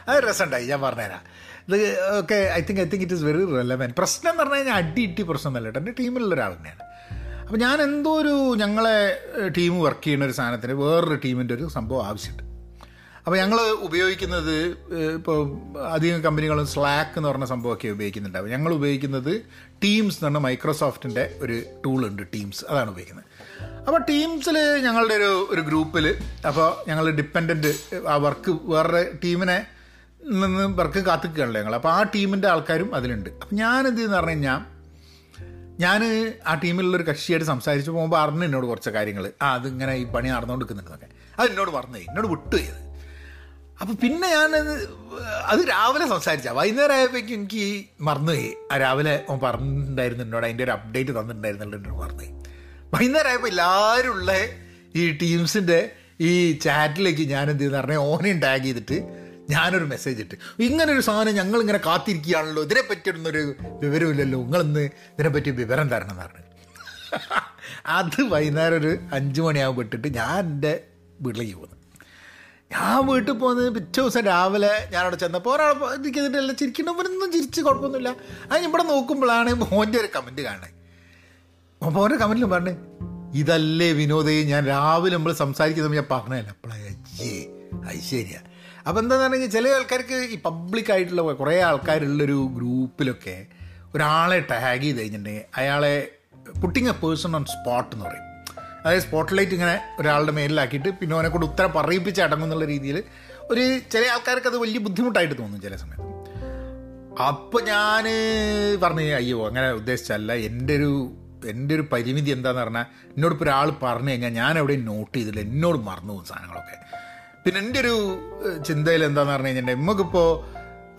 അത് രസമുണ്ടായി ഞാൻ പറഞ്ഞുതരാം. ഇത് okay I think I think it is very relevant പ്രശ്നം എന്ന് പറഞ്ഞു കഴിഞ്ഞാൽ അടി ഇട്ടി പ്രശ്നം എന്നല്ല കേട്ടോ. എന്റെ ടീമിലുള്ള ഒരാൾ തന്നെയാണ്. അപ്പോൾ ഞാൻ എന്തോ ഒരു ഞങ്ങളെ ടീം വർക്ക് ചെയ്യുന്ന ഒരു സാധനത്തിന് വേറൊരു ടീമിന്റെ ഒരു സംഭവം ആവശ്യമുണ്ട്. അപ്പോൾ ഞങ്ങൾ ഉപയോഗിക്കുന്നത് ഇപ്പോൾ അധികം കമ്പനികളും സ്ലാക്ക് എന്ന് പറഞ്ഞ സംഭവമൊക്കെ ഉപയോഗിക്കുന്നുണ്ടാവും ഞങ്ങൾ ഉപയോഗിക്കുന്നത് ടീംസ് എന്ന് പറഞ്ഞ മൈക്രോസോഫ്റ്റിന്റെ ഒരു ടൂളുണ്ട് ടീംസ് അതാണ് ഉപയോഗിക്കുന്നത്. അപ്പോൾ ടീംസിൽ ഞങ്ങളുടെ ഒരു ഒരു ഗ്രൂപ്പിൽ അപ്പോൾ ഞങ്ങൾ ഡിപ്പെൻഡന്റ് ആ വർക്ക് വേറെ ടീമിനെ നിന്ന് വർക്ക് കാത്തിക്കുകയാണല്ലോ ഞങ്ങൾ അപ്പോൾ ആ ടീമിന്റെ ആൾക്കാരും അതിലുണ്ട്. അപ്പം ഞാൻ എന്ത് ചെയ്യുന്ന പറഞ്ഞു കഴിഞ്ഞാൽ ഞാൻ ആ ടീമിലുള്ളൊരു കക്ഷിയായിട്ട് സംസാരിച്ച് പോകുമ്പോൾ അറിഞ്ഞു എന്നോട് കുറച്ച് കാര്യങ്ങൾ ആ അതിങ്ങനെ ഈ പണി നടന്നുകൊണ്ടിരിക്കുന്നുണ്ടെന്നൊക്കെ അത് എന്നോട് പറഞ്ഞു എന്നോട് വിട്ടു ചെയ്ത് അപ്പോൾ പിന്നെ ഞാൻ അത് രാവിലെ സംസാരിച്ച. വൈകുന്നേരം ആയപ്പോഴേക്കും എനിക്ക് മറന്നുപോയി. ആ രാവിലെ പറഞ്ഞിട്ടുണ്ടായിരുന്നു എന്നോട് അതിന്റെ ഒരു അപ്ഡേറ്റ് തന്നിട്ടുണ്ടായിരുന്നല്ലോ എന്നോട് വൈകുന്നേരം ആയപ്പോൾ എല്ലാവരും ഉള്ള ഈ ടീംസിന്റെ ഈ ചാറ്റിലേക്ക് ഞാൻ എന്ത് ചെയ്യുന്ന പറഞ്ഞാൽ ഓനെയും ടാഗ് ചെയ്തിട്ട് ഞാനൊരു മെസ്സേജ് ഇട്ട്. ഇങ്ങനൊരു സാധനം ഞങ്ങൾ ഇങ്ങനെ കാത്തിരിക്കുകയാണല്ലോ. ഇതിനെ പറ്റിയൊന്നൊരു വിവരമില്ലല്ലോ. നിങ്ങളൊന്ന് ഇതിനെപ്പറ്റി വിവരം തരണം എന്ന് പറഞ്ഞു. അത് വൈകുന്നേരം ഒരു അഞ്ച് മണിയാകുമ്പോൾ ഇട്ടിട്ട് ഞാൻ എന്റെ വീട്ടിലേക്ക് പോകുന്നു ഞാൻ വീട്ടിൽ പോകുന്നത് പിറ്റേ ദിവസം രാവിലെ ഞാനവിടെ ചെന്നപ്പോൾ ഒരാൾ ഇരിക്കുന്നില്ല ചിരിക്കണവരൊന്നും ചിരിച്ച് കുഴപ്പമൊന്നുമില്ല. അത് ഇവിടെ നോക്കുമ്പോഴാണ് മോന്റെ ഒരു കമന്റ് കാണുന്നത്. അപ്പോൾ കമന്റിലും പറഞ്ഞേ ഇതല്ലേ വിനോദേ ഞാൻ രാവിലെ നമ്മൾ സംസാരിക്കുന്നത് ഞാൻ പറഞ്ഞതല്ല. അപ്പോഴേ അത് ശരിയാ. അപ്പോൾ എന്താണെന്ന് പറഞ്ഞാൽ ചില ആൾക്കാർക്ക് ഈ പബ്ലിക്കായിട്ടുള്ള കുറേ ആൾക്കാരുള്ളൊരു ഗ്രൂപ്പിലൊക്കെ ഒരാളെ ടാഗ് ചെയ്ത് കഴിഞ്ഞിട്ടുണ്ടെങ്കിൽ അയാളെ putting a person on spot എന്ന് പറയും. അതായത് സ്പോട്ട് ലൈറ്റ് ഇങ്ങനെ ഒരാളുടെ മേലിലാക്കിയിട്ട് പിന്നെ അവനെ കൊണ്ട് ഉത്തരം പറയിപ്പിച്ച് അടങ്ങും എന്നുള്ള രീതിയിൽ ഒരു ചില ആൾക്കാർക്ക് അത് വലിയ ബുദ്ധിമുട്ടായിട്ട് തോന്നും ചില സമയത്ത്. അപ്പോൾ ഞാൻ പറഞ്ഞു അയ്യോ അങ്ങനെ ഉദ്ദേശിച്ചല്ല എന്റെ ഒരു എന്റെ ഒരു പരിമിതി എന്താന്ന് പറഞ്ഞാൽ എന്നോട് ഇപ്പോൾ ഒരാൾ പറഞ്ഞു കഴിഞ്ഞാൽ ഞാൻ എവിടെയും നോട്ട് ചെയ്തില്ല എന്നോട് മറന്നു പോകും സാധനങ്ങളൊക്കെ. പിന്നെ എന്റെ ഒരു ചിന്തയിൽ എന്താന്ന് പറഞ്ഞു കഴിഞ്ഞാൽ നമുക്കിപ്പോൾ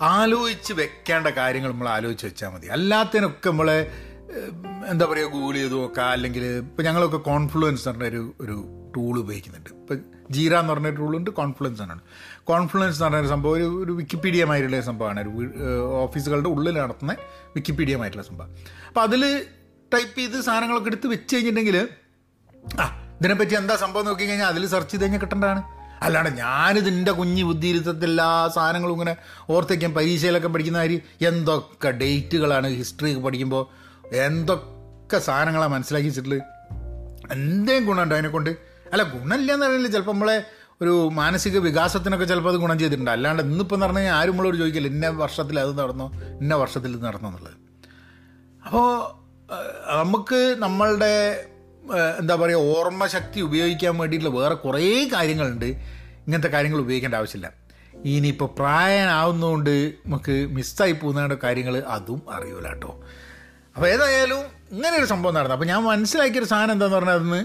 ആലോചിച്ച് വെക്കേണ്ട കാര്യങ്ങൾ നമ്മൾ ആലോചിച്ച് വെച്ചാൽ മതി. അല്ലാത്തതിനൊക്കെ നമ്മൾ എന്താ പറയുക ഗൂഗിൾ ചെയ്ത് നോക്കുക അല്ലെങ്കിൽ ഇപ്പോൾ ഞങ്ങളൊക്കെ കോൺഫ്ലുവൻസ് എന്ന് പറഞ്ഞ ഒരു ടൂൾ ഉപയോഗിക്കുന്നുണ്ട്. ഇപ്പം ജീറ എന്ന് പറഞ്ഞ ടൂളുണ്ട് കോൺഫ്ലുവൻസ് എന്നാണ് കോൺഫ്ലുവൻസ് എന്ന് പറഞ്ഞ ഒരു സംഭവം ഒരു ഒരു വിക്കിപീഡിയ മായിട്ടുള്ള സംഭവമാണ്. ഒരു ഓഫീസുകളുടെ ഉള്ളിൽ നടത്തുന്ന വിക്കിപീഡിയ മായിട്ടുള്ള സംഭവം. അപ്പോൾ അതിൽ ടൈപ്പ് ചെയ്ത് സാധനങ്ങളൊക്കെ എടുത്ത് വെച്ച് കഴിഞ്ഞിട്ടുണ്ടെങ്കിൽ ആ ഇതിനെപ്പറ്റി എന്താ സംഭവം നോക്കി കഴിഞ്ഞാൽ അതിൽ സെർച്ച് ചെയ്ത് കഴിഞ്ഞാൽ കിട്ടേണ്ടതാണ്. അല്ലാണ്ട് ഞാനിതിന്റെ കുഞ്ഞു ബുദ്ധിയിരുത്തത്തിൽ എല്ലാ സാധനങ്ങളും ഇങ്ങനെ ഓർത്തേക്കാൻ പരീക്ഷയിലൊക്കെ പഠിക്കുന്ന കാര്യം എന്തൊക്കെ ഡേറ്റുകളാണ് ഹിസ്റ്ററി പഠിക്കുമ്പോൾ എന്തൊക്കെ സാധനങ്ങളാണ് മനസ്സിലാക്കി വെച്ചിട്ടുള്ളത് എന്തേലും ഗുണമുണ്ടോ അതിനെക്കൊണ്ട് അല്ല ഗുണമില്ല എന്ന് പറയുന്നില്ല. ചിലപ്പോൾ നമ്മളെ ഒരു മാനസിക വികാസത്തിനൊക്കെ ചിലപ്പോൾ അത് ഗുണം ചെയ്തിട്ടുണ്ട്. അല്ലാണ്ട് ഇന്നിപ്പോൾ എന്ന് പറഞ്ഞാൽ ആരും നമ്മളോട് ചോദിക്കില്ല ഇന്ന വർഷത്തിൽ അത് നടന്നോ ഇന്ന വർഷത്തിൽ ഇത് നടന്നോ എന്നുള്ളത്. അപ്പോൾ നമുക്ക് നമ്മളുടെ എന്താ പറയുക ഓർമ്മ ശക്തി ഉപയോഗിക്കാൻ വേണ്ടിയിട്ടുള്ള വേറെ കുറേ കാര്യങ്ങളുണ്ട്. ഇങ്ങനത്തെ കാര്യങ്ങൾ ഉപയോഗിക്കേണ്ട ആവശ്യമില്ല. ഇനിയിപ്പോൾ പ്രായമാവുന്നതുകൊണ്ട് നമുക്ക് മിസ്സായി പോകുന്ന കാര്യങ്ങൾ അതും അറിയൂല കേട്ടോ. അപ്പോൾ ഏതായാലും ഇങ്ങനെ ഒരു സംഭവം നടന്നു. അപ്പോൾ ഞാൻ മനസ്സിലാക്കിയൊരു സാധനം എന്താണെന്ന് പറഞ്ഞാൽ അതൊന്ന്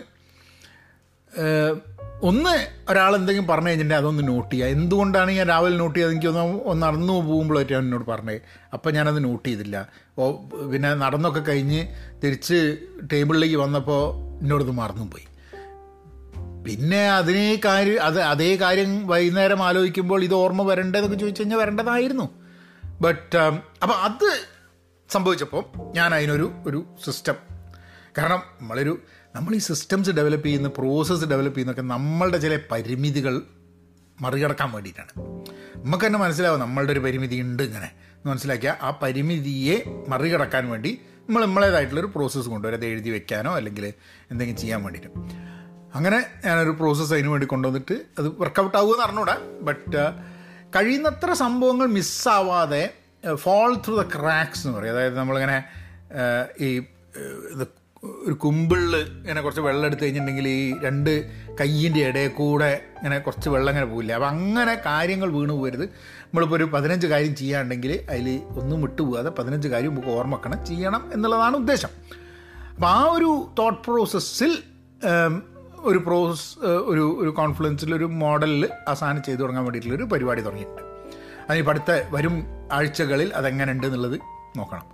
ഒന്ന് ഒരാൾ എന്തെങ്കിലും പറഞ്ഞു കഴിഞ്ഞിട്ടുണ്ടെങ്കിൽ അതൊന്ന് നോട്ട് ചെയ്യുക. എന്തുകൊണ്ടാണ് ഞാൻ രാവിലെ നോട്ട് ചെയ്തത്? എനിക്കൊന്ന് ഒന്ന് നടന്നു പോകുമ്പോഴായിട്ട് ഞാൻ എന്നോട് പറഞ്ഞത് അപ്പം ഞാനത് നോട്ട് ചെയ്തില്ല. ഓ പിന്നെ നടന്നൊക്കെ കഴിഞ്ഞ് തിരിച്ച് ടേബിളിലേക്ക് വന്നപ്പോൾ എന്നോടത് മറന്നുപോയി. പിന്നെ അതിനെ കാര്യം അത് അതേ കാര്യം വൈകുന്നേരം ആലോചിക്കുമ്പോൾ ഇത് ഓർമ്മ വരേണ്ടതെന്നൊക്കെ ചോദിച്ചു കഴിഞ്ഞാൽ വരേണ്ടതായിരുന്നു. ബട്ട് അപ്പം അത് സംഭവിച്ചപ്പോൾ ഞാൻ അതിനൊരു ഒരു സിസ്റ്റം കാരണം നമ്മളൊരു നമ്മൾ ഈ സിസ്റ്റംസ് ഡെവലപ്പ് ചെയ്യുന്ന പ്രോസസ്സ് ഡെവലപ്പ് ചെയ്യുന്നൊക്കെ നമ്മളുടെ ചില പരിമിതികൾ മറികടക്കാൻ വേണ്ടിയിട്ടാണ്. നമുക്ക് തന്നെ മനസ്സിലാവും നമ്മളുടെ ഒരു പരിമിതി ഉണ്ട് ഇങ്ങനെ. എന്ന് മനസ്സിലാക്കിയാൽ ആ പരിമിതിയെ മറികടക്കാൻ വേണ്ടി നമ്മൾ നമ്മളേതായിട്ടുള്ളൊരു പ്രോസസ്സ് കൊണ്ടുവരും. അത് എഴുതി വെക്കാനോ അല്ലെങ്കിൽ എന്തെങ്കിലും ചെയ്യാൻ വേണ്ടിയിട്ട്. അങ്ങനെ ഞാനൊരു പ്രോസസ്സ് അതിന് വേണ്ടി കൊണ്ടുവന്നിട്ട് അത് വർക്കൗട്ട് ആവുമെന്ന് അറിഞ്ഞൂടാ. ബട്ട് കഴിയുന്നത്ര സംഭവങ്ങൾ മിസ്സാവാതെ ഫോൾ ത്രൂ ദ ക്രാക്സ് എന്ന് പറയും. അതായത് നമ്മളിങ്ങനെ ഈ ഒരു കുമ്പിളിൽ ഇങ്ങനെ കുറച്ച് വെള്ളം എടുത്തു കഴിഞ്ഞിട്ടുണ്ടെങ്കിൽ ഈ രണ്ട് കയ്യിന്റെ ഇടയിൽ കൂടെ ഇങ്ങനെ കുറച്ച് വെള്ളം ഇങ്ങനെ പോകില്ല അപ്പം അങ്ങനെ കാര്യങ്ങൾ വീണ് പോകരുത്. നമ്മളിപ്പോൾ ഒരു പതിനഞ്ച് കാര്യം ചെയ്യാണ്ടെങ്കിൽ അതിൽ ഒന്നും വിട്ടുപോകാതെ പതിനഞ്ച് കാര്യം നമുക്ക് ഓർമ്മക്കണം ചെയ്യണം എന്നുള്ളതാണ് ഉദ്ദേശം. അപ്പോൾ ആ ഒരു തോട്ട് പ്രോസസ്സിൽ ഒരു പ്രോസസ് ഒരു ഒരു കോൺഫിഡൻസിൽ ഒരു മോഡലിൽ ആ സാധനം ചെയ്തു തുടങ്ങാൻ വേണ്ടിയിട്ടുള്ളൊരു പരിപാടി തുടങ്ങിയിട്ടുണ്ട്. അതിനിപ്പോൾ അടുത്ത വരും ആഴ്ചകളിൽ അതെങ്ങനെ ഉണ്ട് എന്നുള്ളത് നോക്കണം.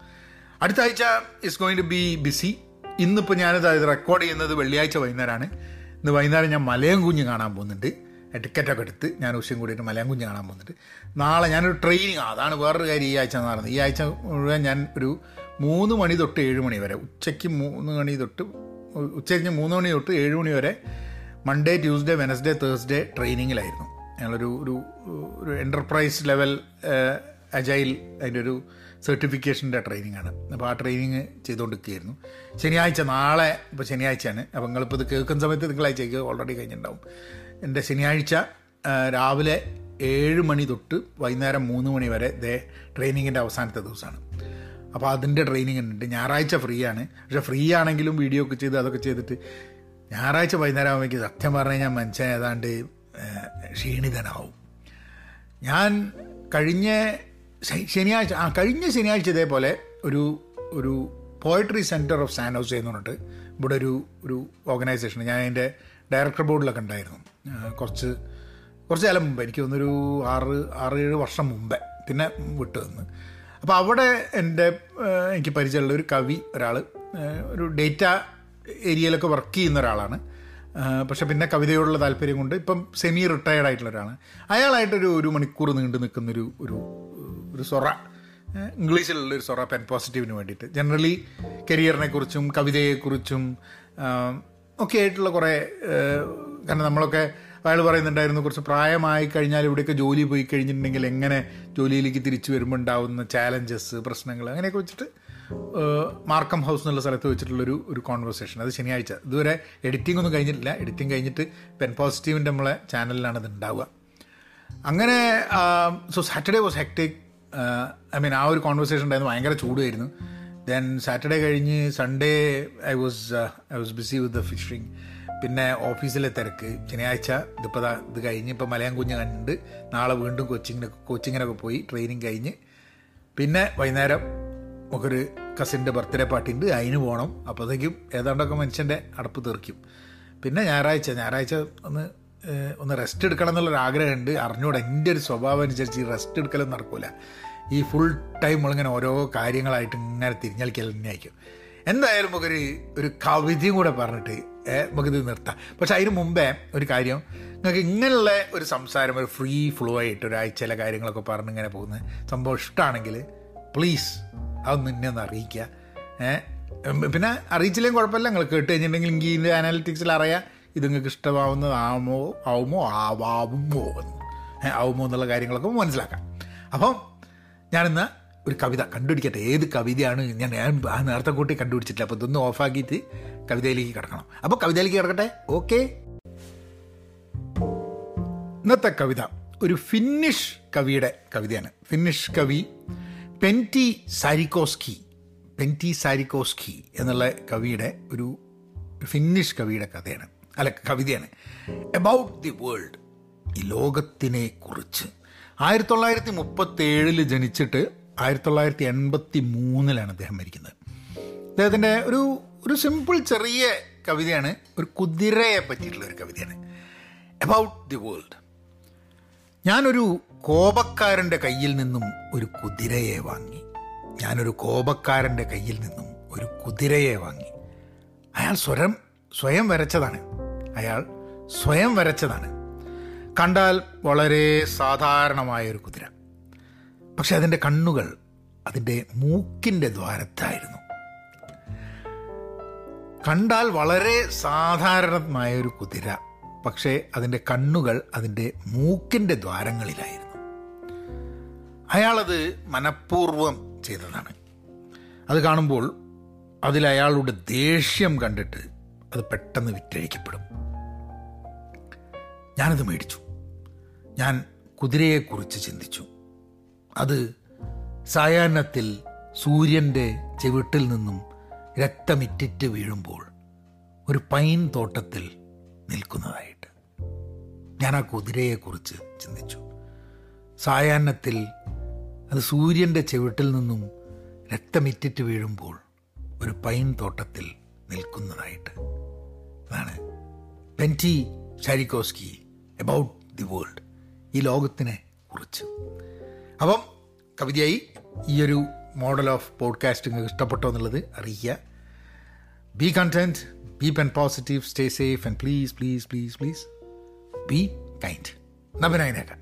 അടുത്ത ആഴ്ച is going to be busy ഇന്നിപ്പോൾ ഞാനിത് അത് റെക്കോർഡ് ചെയ്യുന്നത് വെള്ളിയാഴ്ച വൈകുന്നേരമാണ് ഇന്ന് വൈകുന്നേരം ഞാൻ മലയം കുഞ്ഞ് കാണാൻ പോകുന്നുണ്ട്. ടിക്കറ്റൊക്കെ എടുത്ത് ഞാൻ ഉച്ചയും കൂടിയിട്ട് മലയം കുഞ്ഞ് കാണാൻ പോകുന്നുണ്ട്. നാളെ ഞാനൊരു ട്രെയിനിങ് അതാണ് വേറൊരു കാര്യം ഈ ആഴ്ച പറയുന്നത്. ഈ ആഴ്ച മുഴുവൻ ഞാൻ ഒരു മൂന്ന് മണി തൊട്ട് ഏഴ് മണി വരെ ഉച്ചയ്ക്ക് മൂന്ന് മണി തൊട്ട് ഉച്ചയ്ക്ക് മൂന്ന് മണി തൊട്ട് ഏഴ് മണി വരെ മൺഡേ ട്യൂസ്ഡേ വെനസ്ഡേ തേഴ്സ്ഡേ ട്രെയിനിങ്ങിലായിരുന്നു ഞങ്ങളൊരു ഒരു ഒരു എന്റർപ്രൈസ് ലെവൽ അജൈൽ അതിന്റെ ഒരു സർട്ടിഫിക്കേഷന്റെ ട്രെയിനിങ് ആണ്. അപ്പോൾ ആ ട്രെയിനിങ് ചെയ്തുകൊണ്ടിരിക്കുകയായിരുന്നു. ശനിയാഴ്ച നാളെ ഇപ്പോൾ ശനിയാഴ്ചയാണ്. അപ്പോൾ നിങ്ങളിപ്പോൾ ഇത് കേൾക്കുന്ന സമയത്ത് തിങ്കളാഴ്ചയ്ക്ക് ഓൾറെഡി കഴിഞ്ഞിട്ടുണ്ടാവും. എന്റെ ശനിയാഴ്ച രാവിലെ ഏഴ് മണി തൊട്ട് വൈകുന്നേരം മൂന്ന് മണി വരെ ദേ ട്രെയിനിങ്ങിന്റെ അവസാനത്തെ ദിവസമാണ്. അപ്പോൾ അതിന്റെ ട്രെയിനിങ് ഉണ്ട്. ഞായറാഴ്ച ഫ്രീ ആണ് പക്ഷേ ഫ്രീ ആണെങ്കിലും വീഡിയോ ഒക്കെ ചെയ്ത് അതൊക്കെ ചെയ്തിട്ട് ഞായറാഴ്ച വൈകുന്നേരം ആകുമ്പോഴേക്ക് സത്യം പറഞ്ഞു കഴിഞ്ഞാൽ മനുഷ്യൻ ഏതാണ്ട് ക്ഷീണിതനാവും. ഞാൻ കഴിഞ്ഞ ശനിയാഴ്ച ആ കഴിഞ്ഞ ശനിയാഴ്ച ഇതേപോലെ ഒരു ഒരു പോയട്രി സെന്റർ ഓഫ് സാനോസ് എന്ന് പറഞ്ഞിട്ട് ഇവിടെ ഒരു ഒരു ഓർഗനൈസേഷൻ ഞാൻ അതിന്റെ ഡയറക്ടർ ബോർഡിലൊക്കെ ഉണ്ടായിരുന്നു. കുറച്ച് കുറച്ച് കാലം മുമ്പ് എനിക്ക് തോന്നുന്നൊരു ആറ് ആറ് ഏഴ് വർഷം മുമ്പേ പിന്നെ വിട്ടു നിന്ന് അപ്പോൾ അവിടെ എന്റെ എനിക്ക് പരിചയമുള്ള ഒരു കവി ഒരാൾ ഒരു ഡേറ്റ ഏരിയയിലൊക്കെ വർക്ക് ചെയ്യുന്ന ഒരാളാണ്. പക്ഷെ പിന്നെ കവിതയോടുള്ള താല്പര്യം കൊണ്ട് ഇപ്പം സെമി റിട്ടയർഡ് ആയിട്ടുള്ള ഒരാളാണ്. അയാളായിട്ടൊരു ഒരു മണിക്കൂർ നീണ്ടു നിൽക്കുന്നൊരു ഒരു ഒരു സൊറ. ഇംഗ്ലീഷിലുള്ള ഒരു സൊറ പെൻ പോസിറ്റീവിന് വേണ്ടിയിട്ട്. ജനറലി കരിയറിനെ കുറിച്ചും കവിതയെക്കുറിച്ചും ഒക്കെ ആയിട്ടുള്ള കുറേ കാരണം നമ്മളൊക്കെ അയാൾ പറയുന്നുണ്ടായിരുന്നു കുറച്ച് പ്രായമായി കഴിഞ്ഞാൽ ഇവിടെയൊക്കെ ജോലി പോയി കഴിഞ്ഞിട്ടുണ്ടെങ്കിൽ എങ്ങനെ ജോലിയിലേക്ക് തിരിച്ചു വരുമ്പോൾ ഉണ്ടാവുന്ന ചാലഞ്ചസ് പ്രശ്നങ്ങൾ അങ്ങനെയൊക്കെ വെച്ചിട്ട് മാർക്കം ഹൗസ് എന്നുള്ള സ്ഥലത്ത് വെച്ചിട്ടുള്ളൊരു ഒരു കോൺവെർസേഷൻ അത് ശനിയാഴ്ച. ഇതുവരെ എഡിറ്റിംഗ് ഒന്നും കഴിഞ്ഞിട്ടില്ല. എഡിറ്റിംഗ് കഴിഞ്ഞിട്ട് പെൻ പോസിറ്റീവിന്റെ നമ്മളെ ചാനലിലാണ് ഇത് ഉണ്ടാവുക. അങ്ങനെ so Saturday was hectic I mean ആ ഒരു കോൺവെർസേഷൻ ഉണ്ടായിരുന്നു. ഭയങ്കര ചൂടുമായിരുന്നു. ദെൻ സാറ്റർഡേ കഴിഞ്ഞ് Sunday I was I was busy with the fishing പിന്നെ ഓഫീസിലെ തിരക്ക്. ശനിയാഴ്ച ഇതിപ്പോൾ ഇത് കഴിഞ്ഞ് ഇപ്പോൾ മലയാളം കുഞ്ഞ് കണ്ട് നാളെ വീണ്ടും കൊച്ചിങ്ങിന് കോച്ചിങ്ങിനൊക്കെ പോയി ട്രെയിനിങ് കഴിഞ്ഞ്. പിന്നെ വൈകുന്നേരം നമുക്കൊരു കസിന്റെ ബർത്ത്ഡേ പാർട്ടി ഉണ്ട്. അതിന് പോകണം അപ്പോഴത്തേക്കും ഏതാണ്ടൊക്കെ മനുഷ്യന്റെ അടുപ്പ് തീർക്കും. പിന്നെ ഞായറാഴ്ച ഞായറാഴ്ച ഒന്ന് ഒന്ന് റെസ്റ്റ് എടുക്കണം എന്നുള്ളൊരു ആഗ്രഹമുണ്ട്. അറിഞ്ഞൂടെ എന്റെ ഒരു സ്വഭാവം അനുസരിച്ച് ഈ റെസ്റ്റ് എടുക്കലൊന്നും നടക്കില്ല ഈ ഫുൾ ടൈം നമ്മളിങ്ങനെ ഓരോ കാര്യങ്ങളായിട്ട് ഇങ്ങനെ തിരിഞ്ഞളിക്കൽ തന്നെ ആയിരിക്കും. എന്തായാലും നമുക്കൊരു ഒരു കവിതയും കൂടെ പറഞ്ഞിട്ട് നമുക്കിത് നിർത്താം. പക്ഷെ അതിന് മുമ്പേ ഒരു കാര്യം. നിങ്ങൾക്ക് ഇങ്ങനെയുള്ള ഒരു സംസാരം ഒരു ഫ്രീ ഫ്ലോ ആയിട്ട് ഒരാഴ്ചയിലെ കാര്യങ്ങളൊക്കെ പറഞ്ഞ് ഇങ്ങനെ പോകുന്ന സംഭവം ഇഷ്ടമാണെങ്കിൽ പ്ലീസ് അതൊന്ന് എന്നെ ഒന്ന് അറിയിക്കുക. പിന്നെ അറിയിച്ചില്ലെങ്കിൽ കുഴപ്പമില്ല. നിങ്ങൾ കേട്ട് കഴിഞ്ഞിട്ടുണ്ടെങ്കിൽ എനിക്ക് അനാലിറ്റിക്സിൽ അറിയാം. ഇത് നിങ്ങൾക്ക് ഇഷ്ടമാവുന്നതാമോ ആവുമോ ഏ, ആവുമോ എന്നുള്ള കാര്യങ്ങളൊക്കെ മനസ്സിലാക്കാം. അപ്പം ഞാനിന്ന് ഒരു കവിത കണ്ടുപിടിക്കട്ടെ. ഏത് കവിതയാണ്? ഞാൻ ഞാൻ നേരത്തെ കൂട്ടി കണ്ടുപിടിച്ചിട്ടില്ല. അപ്പോൾ ഇതൊന്ന് ഓഫാക്കിയിട്ട് കവിതയിലേക്ക് കിടക്കണം. അപ്പോൾ കവിതയിലേക്ക് കിടക്കട്ടെ? ഓക്കെ. ഇന്നത്തെ കവിത ഒരു ഫിന്നിഷ് കവിയുടെ കവിതയാണ്. ഫിന്നിഷ് കവി പെന്റി സാരിക്കോസ്കി പെന്റി സാരിക്കോസ്കി എന്നുള്ള കവിയുടെ ഒരു ഫിന്നിഷ് കവിയുടെ കഥയാണ്. അല്ല കവിതയാണ്. എബൌട്ട് ദി വേൾഡ് ഈ ലോകത്തിനെ കുറിച്ച്. ആയിരത്തി തൊള്ളായിരത്തി മുപ്പത്തേഴിൽ ജനിച്ചിട്ട് ആയിരത്തി തൊള്ളായിരത്തി എൺപത്തി മൂന്നിലാണ് അദ്ദേഹം മരിക്കുന്നത്. അദ്ദേഹത്തിന്റെ ഒരു ഒരു സിമ്പിൾ ചെറിയ കവിതയാണ്. ഒരു കുതിരയെ പറ്റിയിട്ടുള്ള ഒരു കവിതയാണ്. എബൌട്ട് ദി വേൾഡ് ഞാനൊരു കോപക്കാരന്റെ കയ്യിൽ നിന്നും ഒരു കുതിരയെ വാങ്ങി. ഞാനൊരു കോപക്കാരന്റെ കയ്യിൽ നിന്നും ഒരു കുതിരയെ വാങ്ങി. അയാൾ സ്വരം സ്വയം വരച്ചതാണ്. അയാൾ സ്വയം വരച്ചതാണ്. കണ്ടാൽ വളരെ സാധാരണമായൊരു കുതിര. പക്ഷെ അതിന്റെ കണ്ണുകൾ അതിന്റെ മൂക്കിന്റെ ദ്വാരത്തായിരുന്നു. കണ്ടാൽ വളരെ സാധാരണമായൊരു കുതിര പക്ഷേ അതിന്റെ കണ്ണുകൾ അതിന്റെ മൂക്കിന്റെ ദ്വാരങ്ങളിലായിരുന്നു. അയാളത് മനഃപൂർവം ചെയ്തതാണ്. അത് കാണുമ്പോൾ അതിലയാളുടെ ദേഷ്യം കണ്ടിട്ട് അത് പെട്ടെന്ന് വിറ്റഴിക്കപ്പെടും. ഞാനത് മേടിച്ചു. ഞാൻ കുതിരയെക്കുറിച്ച് ചിന്തിച്ചു. അത് സായാഹ്നത്തിൽ സൂര്യന്റെ ചെവിട്ടിൽ നിന്നും രക്തമിറ്റിറ്റ് വീഴുമ്പോൾ ഒരു പൈൻ തോട്ടത്തിൽ നിൽക്കുന്നതായിട്ട്. ഞാൻ ആ കുതിരയെക്കുറിച്ച് ചിന്തിച്ചു. സായാഹ്നത്തിൽ അത് സൂര്യന്റെ ചെവിട്ടിൽ നിന്നും രക്തമിറ്റിറ്റ് വീഴുമ്പോൾ ഒരു പൈൻ തോട്ടത്തിൽ നിൽക്കുന്നതായിട്ട്. അതാണ് Pentti Saarikoski about the world ഈ ലോകത്തിനെ കുറിച്ച്. അപ്പം കവിതയായി ഈ ഒരു മോഡൽ ഓഫ് പോഡ്കാസ്റ്റ് നിങ്ങൾക്ക് ഇഷ്ടപ്പെട്ടോ എന്നുള്ളത് അറിയിക്കുക. Be content be pen positive stay safe and please please please please be kind നബിനായനേക്കാം